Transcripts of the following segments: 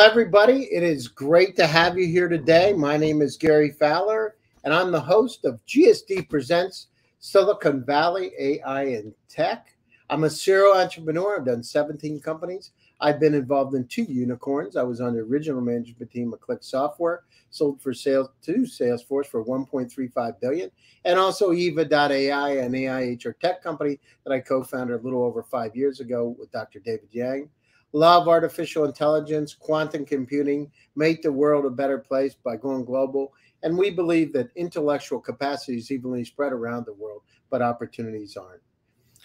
Everybody. It is great to have you here today. My name is Gary Fowler, and I'm the host of GSD Presents Silicon Valley AI and Tech. I'm a serial entrepreneur. I've done 17 companies. I've been involved in two unicorns. I was on the original management team of Click Software, sold for sales to Salesforce for 1.35 billion, and also Yva.ai, an AI HR tech company that I co-founded a little over five years ago with Dr. David Yang love artificial intelligence, quantum computing, make the world a better place by going global. And we believe that intellectual capacity is evenly spread around the world, but opportunities aren't.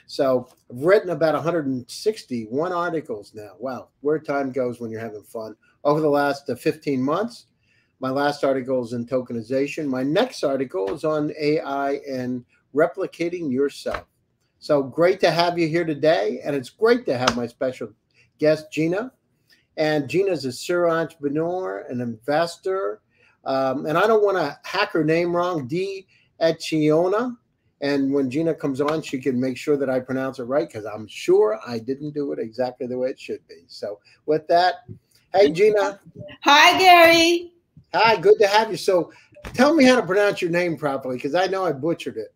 So I've written about 161 articles now. Wow, where time goes when you're having fun. Over the last uh, 15 months, my last article is in tokenization. My next article is on AI and replicating yourself. So great to have you here today. And it's great to have my special guest, Gina. And Gina's a serial entrepreneur, an investor. Um, and I don't want to hack her name wrong, D. Echiona. And when Gina comes on, she can make sure that I pronounce it right because I'm sure I didn't do it exactly the way it should be. So, with that, hey, Gina. Hi, Gary. Hi, good to have you. So, tell me how to pronounce your name properly because I know I butchered it.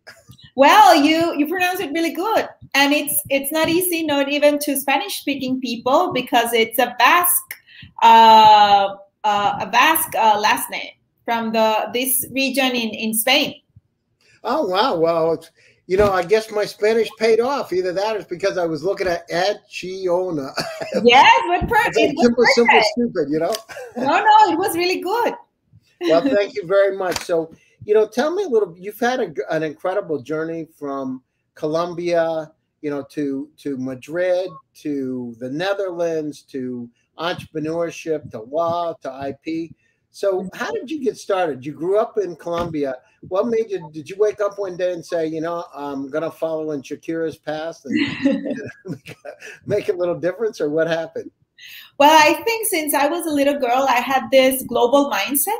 Well, you you pronounce it really good, and it's it's not easy, not even to Spanish speaking people, because it's a Basque uh, uh, a Basque uh, last name from the this region in in Spain. Oh wow! Well, you know, I guess my Spanish paid off. Either that, or it's because I was looking at Chiona. yes, but perfect. Simple, simple, stupid. You know. no, no, it was really good. well, thank you very much. So you know, tell me a little. You've had a, an incredible journey from Colombia, you know, to to Madrid, to the Netherlands, to entrepreneurship, to law, to IP. So, how did you get started? You grew up in Colombia. What made you? Did you wake up one day and say, you know, I'm going to follow in Shakira's path and, and make a little difference, or what happened? Well, I think since I was a little girl, I had this global mindset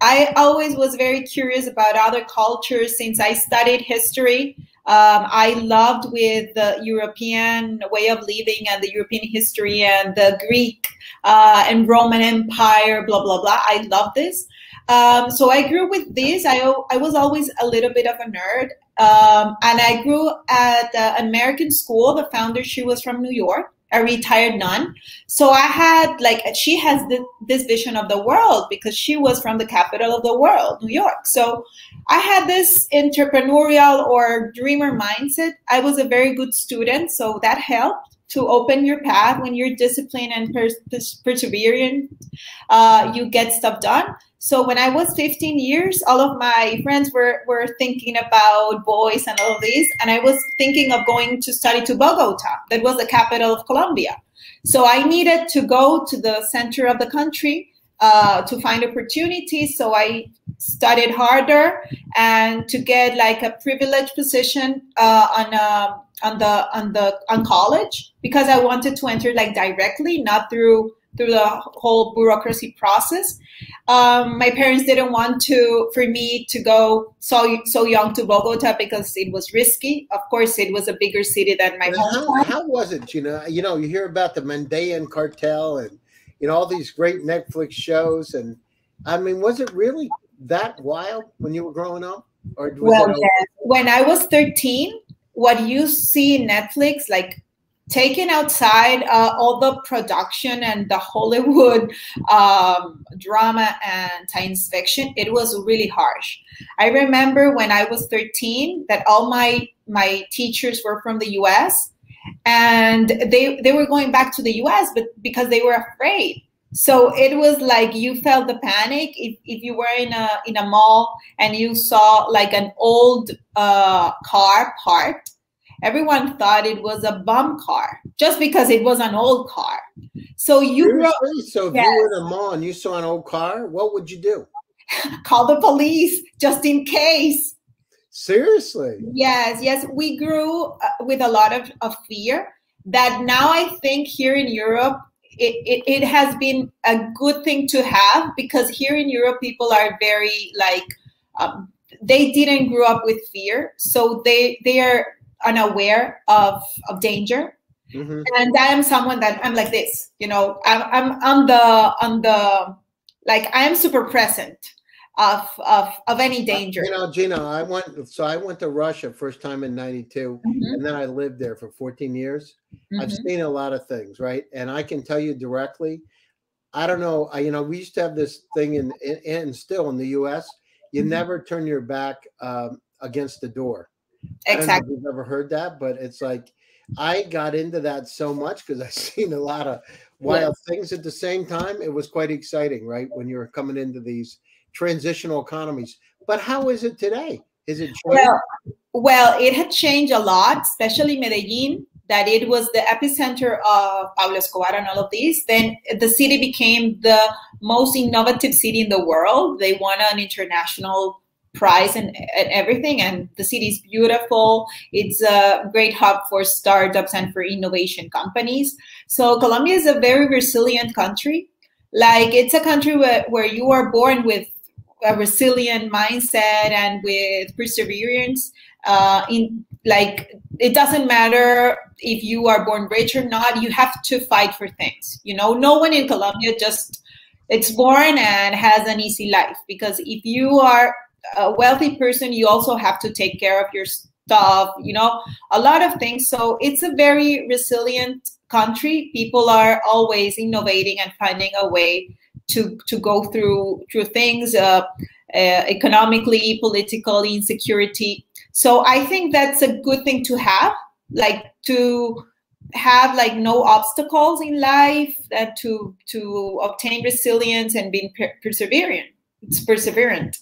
I always was very curious about other cultures since I studied history. Um, I loved with the European way of living and the European history and the Greek uh, and Roman Empire, blah, blah, blah. I love this. Um, so I grew with this. I, I was always a little bit of a nerd. Um, and I grew at an American school. The founder, she was from New York a retired nun. So I had like she has the, this vision of the world because she was from the capital of the world, New York. So I had this entrepreneurial or dreamer mindset. I was a very good student, so that helped to open your path when you're disciplined and pers- persevering. Uh, you get stuff done. So when I was 15 years, all of my friends were, were thinking about boys and all of this. And I was thinking of going to study to Bogota. That was the capital of Colombia. So I needed to go to the center of the country uh, to find opportunities. So I studied harder and to get like a privileged position uh, on a, um, on the on the on college because I wanted to enter like directly, not through through the whole bureaucracy process. Um, my parents didn't want to for me to go so so young to Bogota because it was risky. Of course, it was a bigger city than my home. How, how, was it? You know, you know, you hear about the Medellin cartel and you know all these great Netflix shows, and I mean, was it really that wild when you were growing up? Or well, yes. when I was thirteen, what you see in Netflix, like taking outside uh, all the production and the Hollywood um, drama and science fiction, it was really harsh. I remember when I was 13 that all my my teachers were from the U.S. and they they were going back to the U.S. but because they were afraid. So it was like you felt the panic if, if you were in a in a mall and you saw like an old uh, car parked everyone thought it was a bum car just because it was an old car. So you so if yes. you were in a mall and you saw an old car, what would you do? Call the police just in case. Seriously? Yes, yes. We grew uh, with a lot of, of fear that now I think here in Europe, it, it, it has been a good thing to have because here in Europe, people are very like, um, they didn't grow up with fear. So they, they are unaware of, of danger. Mm-hmm. And I am someone that I'm like this, you know, I'm, I'm on the, on the, like I am super present of, of, of any danger. You know, Gina, I went, so I went to Russia first time in 92 mm-hmm. and then I lived there for 14 years. Mm-hmm. I've seen a lot of things, right? And I can tell you directly, I don't know, I, you know, we used to have this thing in, in and still in the U.S., you mm-hmm. never turn your back um, against the door. Exactly. you've ever heard that, but it's like I got into that so much because I've seen a lot of wild yes. things at the same time. It was quite exciting, right? When you're coming into these transitional economies. But how is it today? Is it well? Well, it had changed a lot, especially Medellin that it was the epicenter of Pablo Escobar and all of these, then the city became the most innovative city in the world. They won an international prize and, and everything. And the city is beautiful. It's a great hub for startups and for innovation companies. So Colombia is a very resilient country. Like it's a country where, where you are born with a resilient mindset and with perseverance uh, in like it doesn't matter if you are born rich or not you have to fight for things you know? No one in colombia just it's born and has an easy life because if you are a wealthy person you also have to take care of your stuff you know? A lot of things. So it's a very resilient country. People are always innovating and finding a way to to go through through things uh, uh, economically politically insecurity. So i think that's a good thing to have like to have like no obstacles in life that to to obtain resilience and being per- perseverant it's perseverant.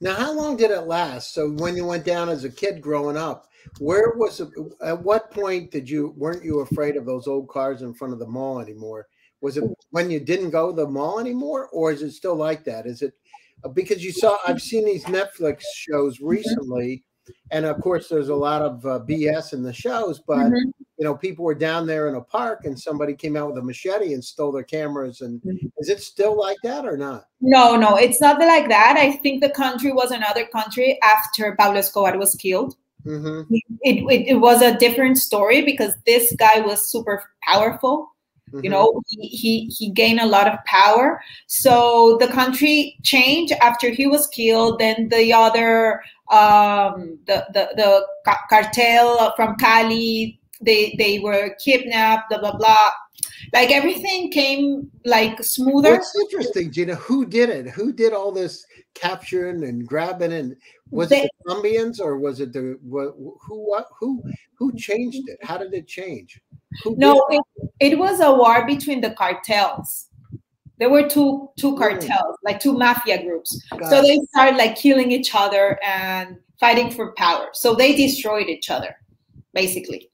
Now how long did it last? So when you went down as a kid growing up where was at what point did you weren't you afraid of those old cars in front of the mall anymore was it when you didn't go to the mall anymore or is it still like that is it because you saw i've seen these netflix shows mm-hmm. recently and of course there's a lot of uh, bs in the shows but mm-hmm. you know people were down there in a park and somebody came out with a machete and stole their cameras and mm-hmm. is it still like that or not no no it's not like that i think the country was another country after pablo escobar was killed mm-hmm. it, it, it was a different story because this guy was super powerful Mm-hmm. You know, he, he he gained a lot of power. So the country changed after he was killed. Then the other um, the the the cartel from Cali they they were kidnapped. Blah blah blah. Like everything came like smoother. What's interesting, Gina? Who did it? Who did all this capturing and grabbing? And was they, it the Colombians or was it the who what who who changed it? How did it change? no, it, it was a war between the cartels. There were two two cartels, like two mafia groups. Got so they started like killing each other and fighting for power. So they destroyed each other, basically.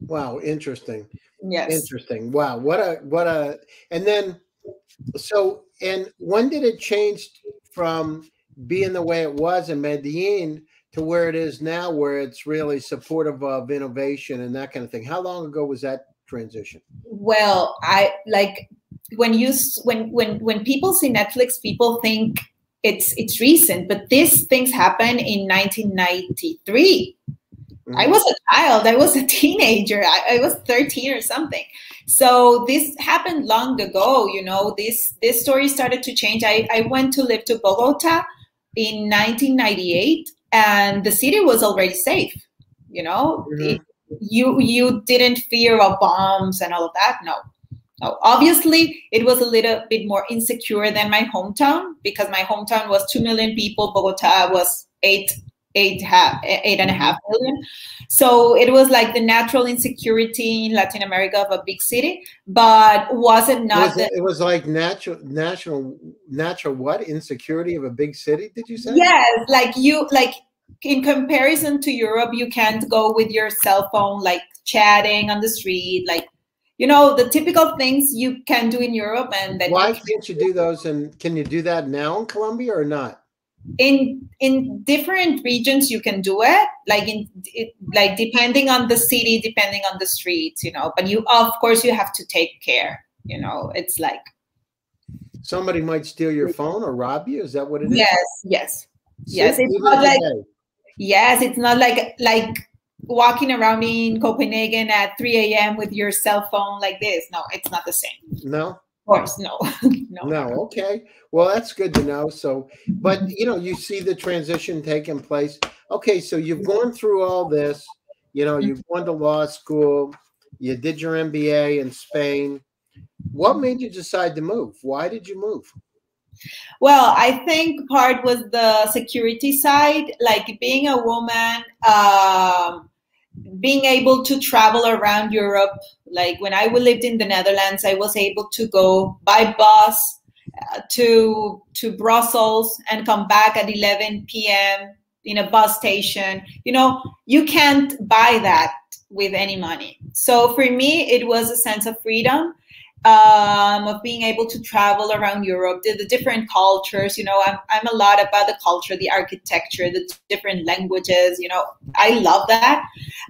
Wow, interesting. Yes. Interesting. Wow, what a what a and then so and when did it change from being the way it was in Medellin to where it is now, where it's really supportive of innovation and that kind of thing. How long ago was that transition? Well, I like when you when when when people see Netflix, people think it's it's recent, but these things happened in 1993. Mm-hmm. I was a child. I was a teenager. I, I, was 13 or something. So this happened long ago. You know, this this story started to change. I, I went to live to Bogota in 1998 and the city was already safe you know mm-hmm. it, you you didn't fear of bombs and all of that? No. No. Obviously it was a little bit more insecure than my hometown because my hometown was 2 million people. Bogota was 8 eight half eight and a half million. So it was like the natural insecurity in latin america of a big city but was it not was it, the, it was like natural national natural what? Insecurity of a big city did you say? Yes. Like you like in comparison to europe you can't go with your cell phone like chatting on the street like you know the typical things you can do in europe and then why can't you do those and can you do that now in colombia or not? In in different regions you can do it like in it, like depending on the city depending on the streets you know but you of course you have to take care you know it's like somebody might steal your phone or rob you? Is that what it is? Yes yes. Yes it's not like yes it's not like like walking around in Copenhagen at 3 a.m. with your cell phone like this. No, it's not the same. No. Of course, no. no. No, okay. Well, that's good to know. So, but you know, you see the transition taking place. Okay, so you've gone through all this, you know, you've gone to law school, you did your MBA in Spain. What made you decide to move? Why did you move? Well, I think part was the security side, like being a woman, um, being able to travel around Europe. Like when I lived in the Netherlands, I was able to go by bus uh, to to Brussels and come back at 11 p.m. in a bus station. You know, you can't buy that with any money. So for me, it was a sense of freedom um, of being able to travel around Europe, the, the, different cultures. You know, I'm, I'm a lot about the culture, the architecture, the different languages. You know, I love that.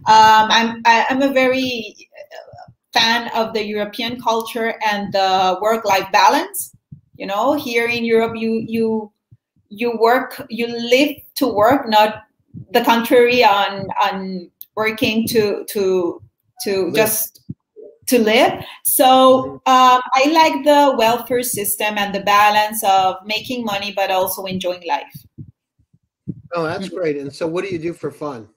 Um, I'm I, am i am a very uh, fan of the European culture and the work-life balance. You know, here in Europe, you you you work, you live to work, not the contrary on on working to to to just to live. So um, I like the welfare system and the balance of making money, but also enjoying life. Oh, that's great. And so, what do you do for fun?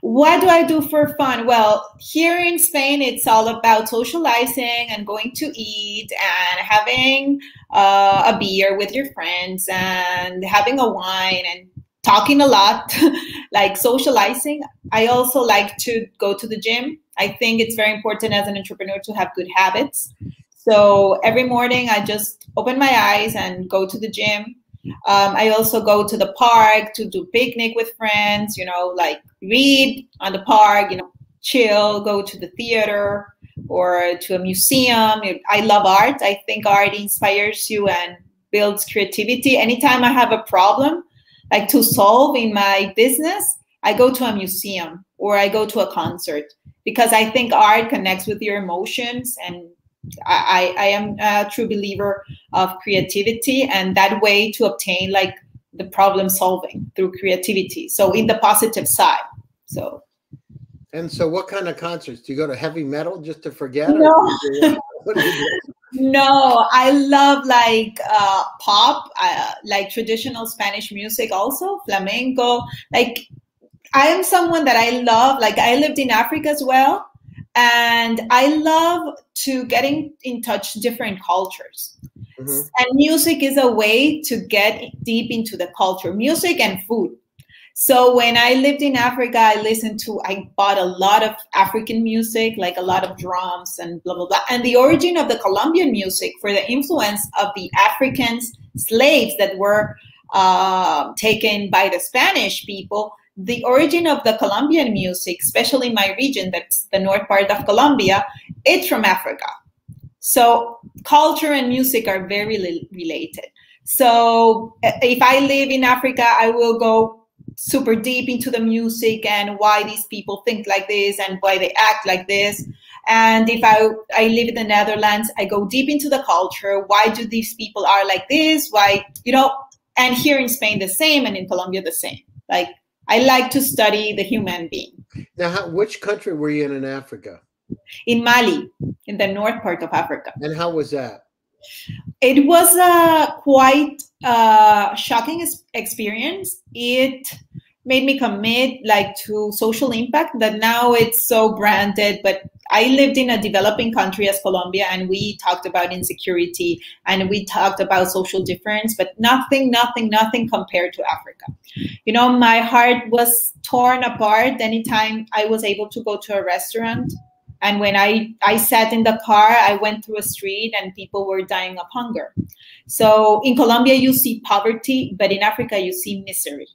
What do I do for fun? Well, here in Spain, it's all about socializing and going to eat and having uh, a beer with your friends and having a wine and talking a lot, like socializing. I also like to go to the gym. I think it's very important as an entrepreneur to have good habits. So every morning I just open my eyes and go to the gym. Um, I also go to the park to do picnic with friends, you know, like read on the park, you know, chill, go to the theater or to a museum. I love art. I think art inspires you and builds creativity. Anytime I have a problem, like to solve in my business, I go to a museum or I go to a concert because I think art connects with your emotions and I, I am a true believer of creativity and that way to obtain like the problem solving through creativity. So in the positive side. So and so what kind of concerts? Do you go to heavy metal just to forget? No. no, I love like uh, pop, uh, like traditional Spanish music also, flamenco. Like I am someone that I love, like I lived in Africa as well. And I love to getting in touch different cultures. Mm-hmm. And music is a way to get deep into the culture, music and food. So when I lived in Africa, I listened to, I bought a lot of African music, like a lot of drums and blah, blah, blah. And the origin of the Colombian music for the influence of the Africans, slaves that were uh, taken by the Spanish people, the origin of the Colombian music, especially in my region, that's the north part of Colombia, it's from Africa. So culture and music are very related. So if I live in Africa, I will go super deep into the music and why these people think like this and why they act like this. And if I, I live in the Netherlands, I go deep into the culture. Why do these people are like this? Why, you know, and here in Spain, the same, and in Colombia, the same. Like I like to study the human being. Now, how, which country were you in in Africa? In Mali, in the north part of Africa. And how was that? It was a quite uh, shocking experience. It made me commit like to social impact that now it's so branded but i lived in a developing country as colombia and we talked about insecurity and we talked about social difference but nothing nothing nothing compared to africa. You know my heart was torn apart anytime i was able to go to a restaurant and when i i sat in the car i went through a street and people were dying of hunger. So in colombia you see poverty but in africa you see misery.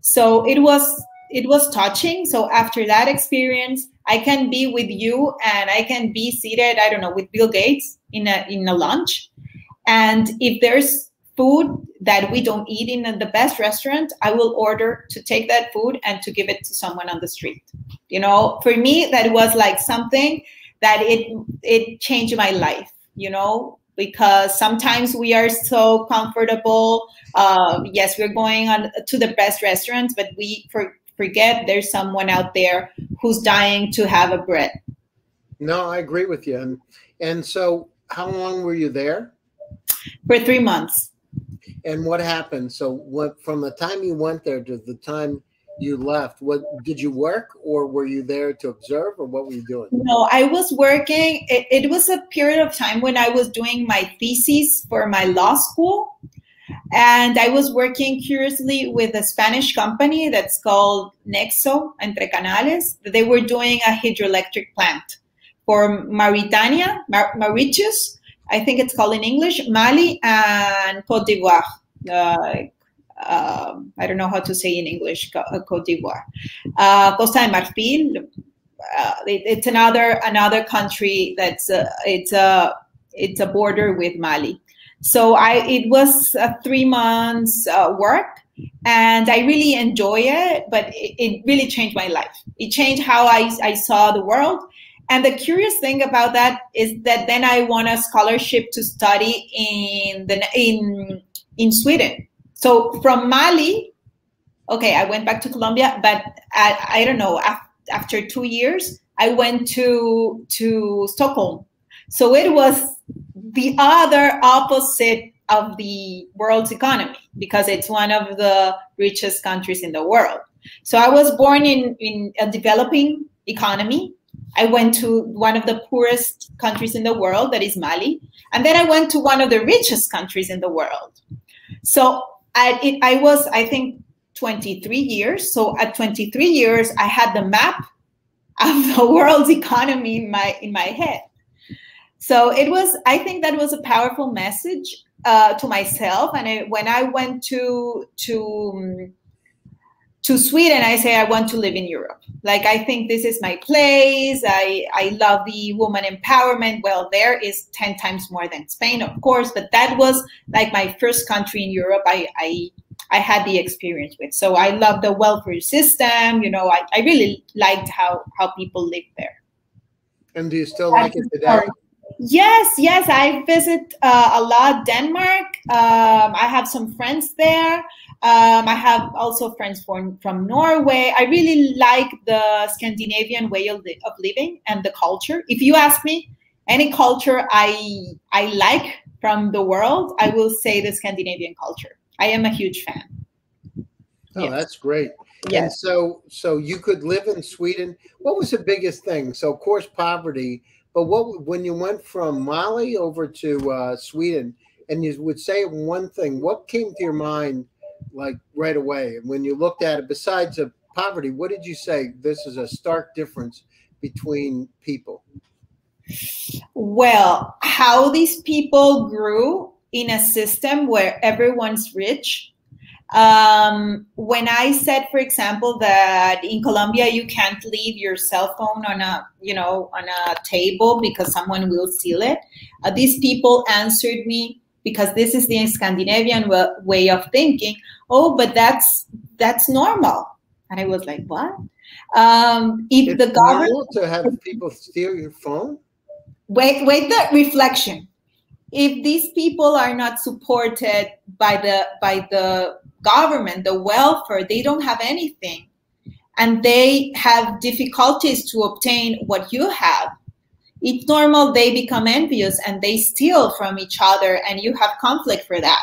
So it was it was touching. So after that experience, I can be with you and I can be seated, I don't know, with Bill Gates in a in a lunch. And if there's food that we don't eat in the best restaurant, I will order to take that food and to give it to someone on the street. You know, for me, that was like something that it it changed my life. You know, because sometimes we are so comfortable. Uh, yes, we're going on to the best restaurants, but we for forget there's someone out there who's dying to have a bread. No, I agree with you. And, and so, how long were you there? For three months. And what happened? So, what from the time you went there to the time you left, what did you work or were you there to observe or what were you doing? No, I was working. It, it was a period of time when I was doing my thesis for my law school. And I was working curiously with a Spanish company that's called Nexo Entre Canales. They were doing a hydroelectric plant for Mauritania, Mar- Mauritius, I think it's called in English, Mali and Cote d'Ivoire. Uh, um, I don't know how to say in English, uh, Cote d'Ivoire. Uh, Costa de Marfil, uh, it, it's another another country that's uh, it's a it's a border with Mali. So I it was a three months uh, work, and I really enjoy it. But it, it, really changed my life. It changed how I I saw the world. And the curious thing about that is that then I won a scholarship to study in the in in Sweden. So from Mali, okay, I went back to Colombia, but I, I don't know. After two years, I went to to Stockholm. So it was the other opposite of the world's economy because it's one of the richest countries in the world. So I was born in, in a developing economy. I went to one of the poorest countries in the world, that is Mali. And then I went to one of the richest countries in the world. So I, it, I was, I think, 23 years. So at 23 years, I had the map of the world's economy in my in my head. So it was, I think that was a powerful message uh, to myself. And when I went to to um, to Sweden, I say I want to live in Europe. Like I think this is my place. I I love the woman empowerment. Well, there is ten times more than Spain, of course, but that was like my first country in Europe. I I I had the experience with. So I love the welfare system. You know, I, I really liked how how people live there. And do you still like it today? Yes, yes, I visit uh, a lot Denmark. Um, I have some friends there. Um, I have also friends from, from Norway. I really like the Scandinavian way of, of living and the culture. If you ask me, any culture I I like from the world, I will say the Scandinavian culture. I am a huge fan. Oh, that's great. Yes. And so so you could live in Sweden. What was the biggest thing? So of course poverty, but what when you went from Mali over to uh, Sweden, and you would say one thing, what came to your mind like right away? When you looked at it, besides the poverty, what did you say? This is a stark difference between people. Well, how these people grew in a system where everyone's rich. Um, when I said, for example, that in Colombia you can't leave your cell phone on a, you know, on a table because someone will steal it, uh, these people answered me because this is the Scandinavian way of thinking. Oh, but that's that's normal. And I was like, what? Um, if it's the government to have people steal your phone. Wait, wait. The reflection if these people are not supported by the by the government the welfare they don't have anything and they have difficulties to obtain what you have it's normal they become envious and they steal from each other and you have conflict for that.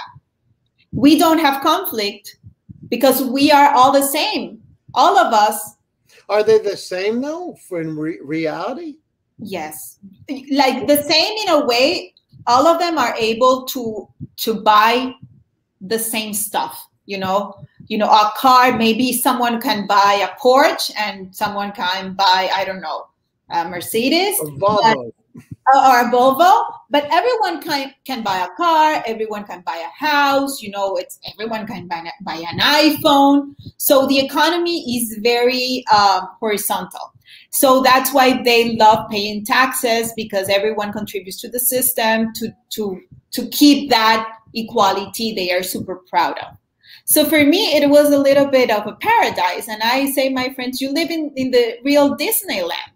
We don't have conflict because we are all the same. All of us. Are they the same though in re- reality? Yes. Like the same in a way all of them are able to to buy the same stuff you know? You know a car maybe someone can buy a porsche and someone can buy i don't know a mercedes a Volvo. But, or a volvo but everyone can can buy a car everyone can buy a house you know it's everyone can buy, buy an iphone. So the economy is very um, horizontal so that's why they love paying taxes because everyone contributes to the system to, to, to keep that equality they are super proud of. So for me, it was a little bit of a paradise. And I say, my friends, you live in, in the real Disneyland.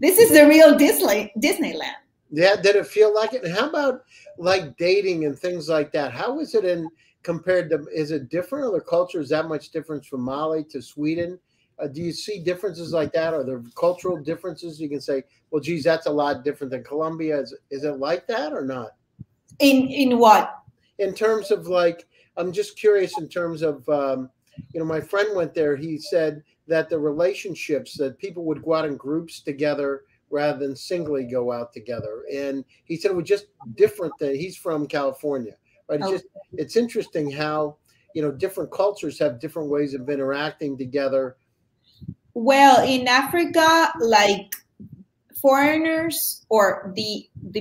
This is the real Disney, Disneyland. Yeah, did it feel like it? How about like dating and things like that? How is it in compared to, is it different? Or the culture is that much difference from Mali to Sweden? Uh, do you see differences like that? Are there cultural differences? You can say, well, geez, that's a lot different than Colombia. Is, is it like that or not? In in what? In terms of like, I'm just curious. In terms of, um, you know, my friend went there. He said that the relationships that people would go out in groups together rather than singly go out together. And he said it was just different than he's from California, right? It's oh. just it's interesting how you know different cultures have different ways of interacting together. Well, in Africa, like foreigners or the the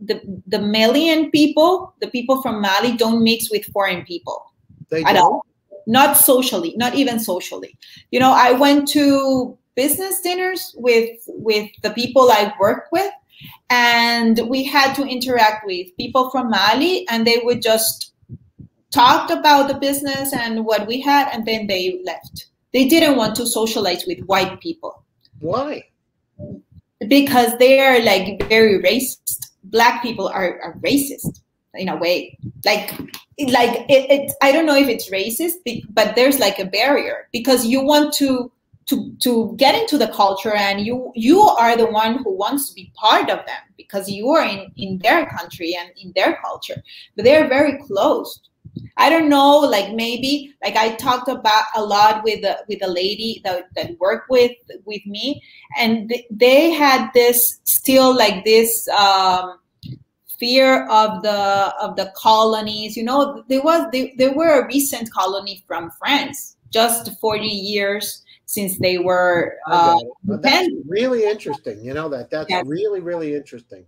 the, the Malian people, the people from Mali don't mix with foreign people they at don't? all. Not socially, not even socially. You know, I went to business dinners with with the people I work with, and we had to interact with people from Mali, and they would just talked about the business and what we had, and then they left. They didn't want to socialize with white people. Why? Because they are like very racist. Black people are, are racist in a way. Like, like it, it. I don't know if it's racist, but there's like a barrier because you want to to to get into the culture and you you are the one who wants to be part of them because you are in in their country and in their culture but they're very closed i don't know like maybe like i talked about a lot with a, with a lady that, that worked with with me and th- they had this still like this um fear of the of the colonies you know there was they, there were a recent colony from france just 40 years since they were uh, that's really interesting you know that that's yes. really really interesting.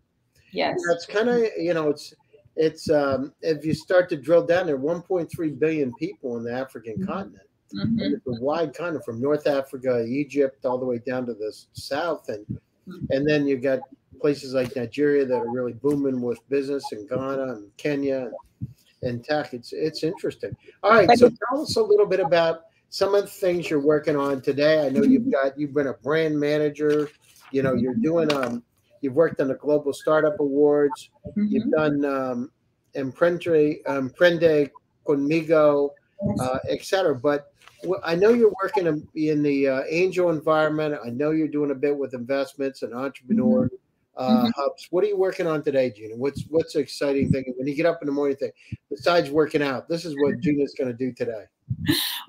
Yes. That's kind of you know it's it's um if you start to drill down there 1.3 billion people in the african mm-hmm. continent mm-hmm. it's a wide continent from north africa egypt all the way down to the south and mm-hmm. and then you've got places like nigeria that are really booming with business and ghana and kenya and, and tech it's it's interesting all right so tell us a little bit about some of the things you're working on today. I know you've got you've been a brand manager. You know, you're doing um, you've worked on the Global Startup Awards. Mm-hmm. You've done um, Emprende, Emprende Conmigo, uh, etc. But I know you're working in the uh, angel environment. I know you're doing a bit with investments and entrepreneur mm-hmm. uh, mm-hmm. hubs. What are you working on today, Gina? What's what's the exciting thing when you get up in the morning? Thing besides working out, this is what Gina's going to do today.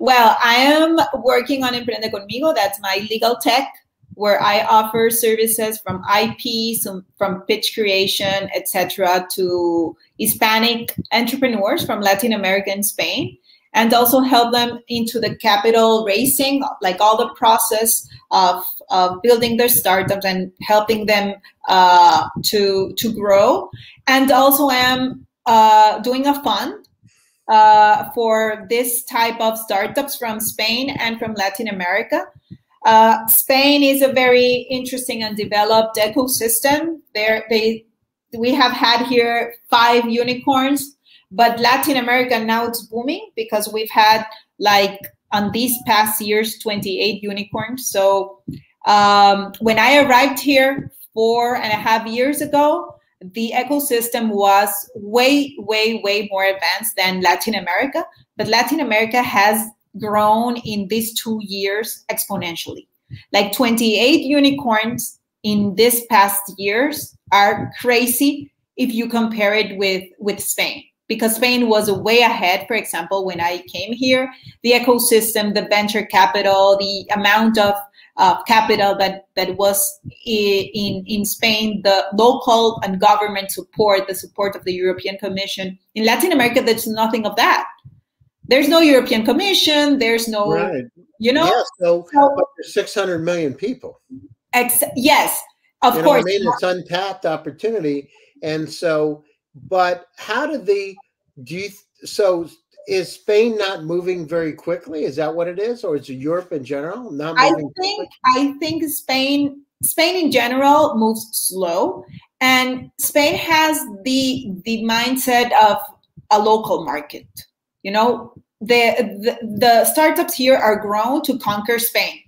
Well, I am working on Emprende Conmigo. That's my legal tech where I offer services from IP, from pitch creation, etc., to Hispanic entrepreneurs from Latin America and Spain, and also help them into the capital raising, like all the process of, of building their startups and helping them uh, to to grow. And also, am uh, doing a fund uh, for this type of startups from Spain and from Latin America. Uh, Spain is a very interesting and developed ecosystem. There, they we have had here five unicorns, but Latin America now it's booming because we've had like on these past years 28 unicorns. So um, when I arrived here four and a half years ago, the ecosystem was way, way, way more advanced than Latin America. But Latin America has grown in these two years exponentially. Like 28 unicorns in this past years are crazy if you compare it with, with Spain. Because Spain was way ahead, for example, when I came here, the ecosystem, the venture capital, the amount of uh, capital that that was in in Spain, the local and government support, the support of the European Commission. In Latin America, there's nothing of that. There's no European Commission. There's no, right. you know. Yeah, so, so there's 600 million people. Ex- yes, of you course. I mean, it's untapped opportunity, and so. But how did the do you so is Spain not moving very quickly? Is that what it is, or is it Europe in general not moving? I think quickly? I think Spain Spain in general moves slow, and Spain has the the mindset of a local market. You know, the the, the startups here are grown to conquer Spain,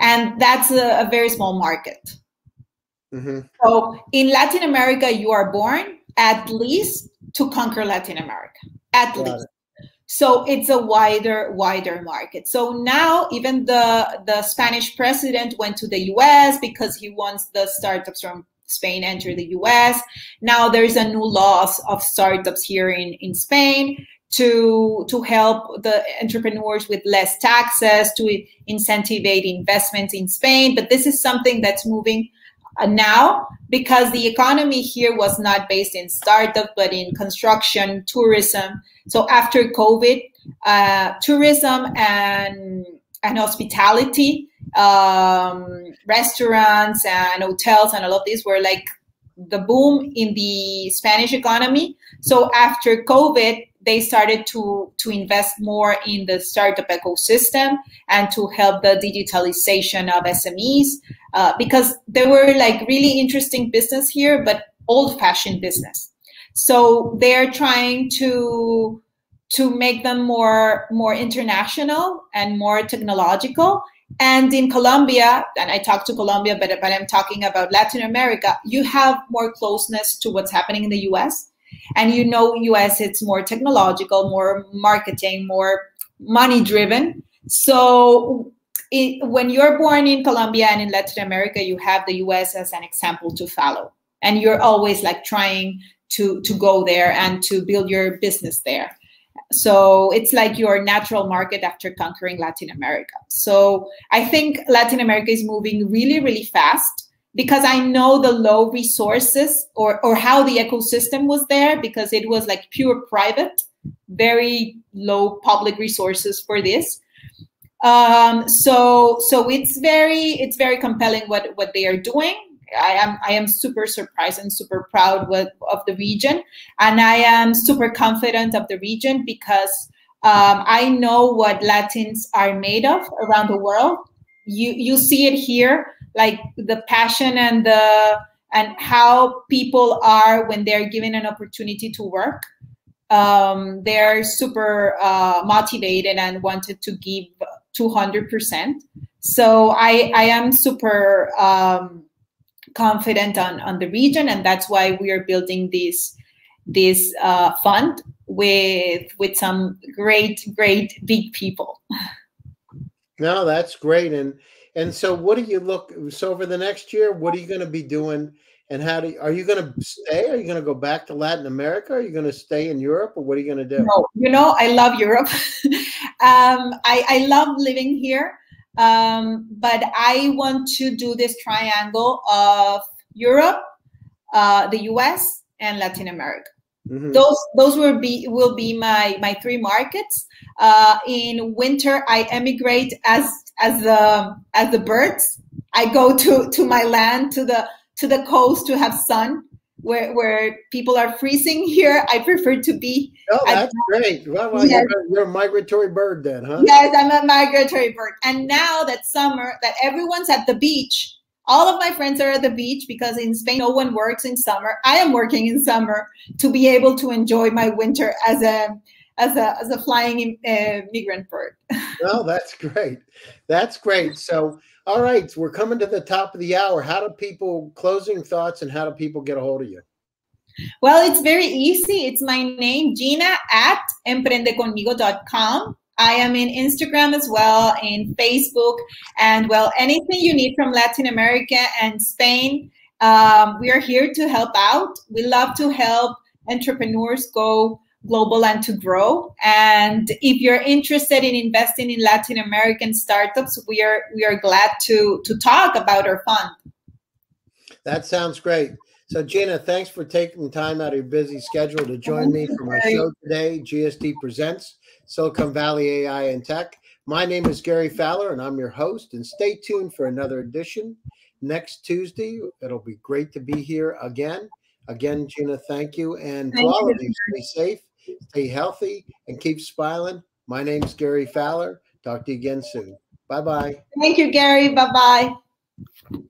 and that's a, a very small market. Mm-hmm. So in Latin America, you are born at least to conquer Latin America at Got least. It. so it's a wider wider market so now even the the spanish president went to the us because he wants the startups from spain enter the us now there's a new law of startups here in in spain to to help the entrepreneurs with less taxes to incentivize investments in spain. But this is something that's moving uh, now because the economy here was not based in startup but in construction tourism. So after covid uh, tourism and and hospitality um, restaurants and hotels and all of these were like the boom in the spanish economy. So after covid they started to to invest more in the startup ecosystem and to help the digitalization of SMEs uh, because there were like really interesting business here, but old-fashioned business. So they're trying to to make them more more international and more technological. And in Colombia, and I talked to Colombia, but, but I'm talking about Latin America, you have more closeness to what's happening in the US and you know us it's more technological more marketing more money driven. So it, when you're born in colombia and in latin america you have the us as an example to follow. And you're always like trying to to go there and to build your business there. So it's like your natural market after conquering latin america. So i think latin america is moving really really fast because I know the low resources or, or how the ecosystem was there because it was like pure private, very low public resources for this. Um, so so it's very it's very compelling what what they are doing. I am I am super surprised and super proud with, of the region, and I am super confident of the region because um, I know what Latins are made of around the world. You you see it here like the passion and the and how people are when they're given an opportunity to work. Um, they're super uh, motivated and wanted to give 200% so i i am super um, confident on on the region and that's why we are building this this uh, fund with with some great great big people. No that's great and and so, what do you look? So, over the next year, what are you going to be doing? And how do you, are you going to stay? Are you going to go back to Latin America? Are you going to stay in Europe, or what are you going to do? No, you know, I love Europe. um, I, I love living here, um, but I want to do this triangle of Europe, uh, the U.S., and Latin America. Mm-hmm. Those those will be will be my my three markets. Uh, in winter, I emigrate as as the as the birds. I go to to my land to the to the coast to have sun. Where where people are freezing here, I prefer to be. Oh, that's great! Well, well yes. you're, you're, a migratory bird then, huh? Yes, I'm a migratory bird. And now that summer, that everyone's at the beach, all of my friends are at the beach because in Spain no one works in summer. I am working in summer to be able to enjoy my winter as a as a as a flying uh, migrant bird. well, that's great. That's great. So, all right, we're coming to the top of the hour. How do people closing thoughts and how do people get a hold of you? Well, it's very easy. It's my name, Gina at emprendeconmigo.com. I am in Instagram as well, in Facebook, and well, anything you need from Latin America and Spain, um, we are here to help out. We love to help entrepreneurs go global and to grow. And if you're interested in investing in Latin American startups, we are we are glad to to talk about our fund. That sounds great. So Gina, thanks for taking time out of your busy schedule to join me for my show today. GSD presents Silicon Valley AI and Tech. My name is Gary Fowler, and I'm your host. And stay tuned for another edition next Tuesday. It'll be great to be here again. Again, Gina, thank you. And thank to all you. of you, stay safe Stay healthy and keep smiling. My name is Gary Fowler. Talk to you again soon. Bye bye. Thank you, Gary. Bye bye.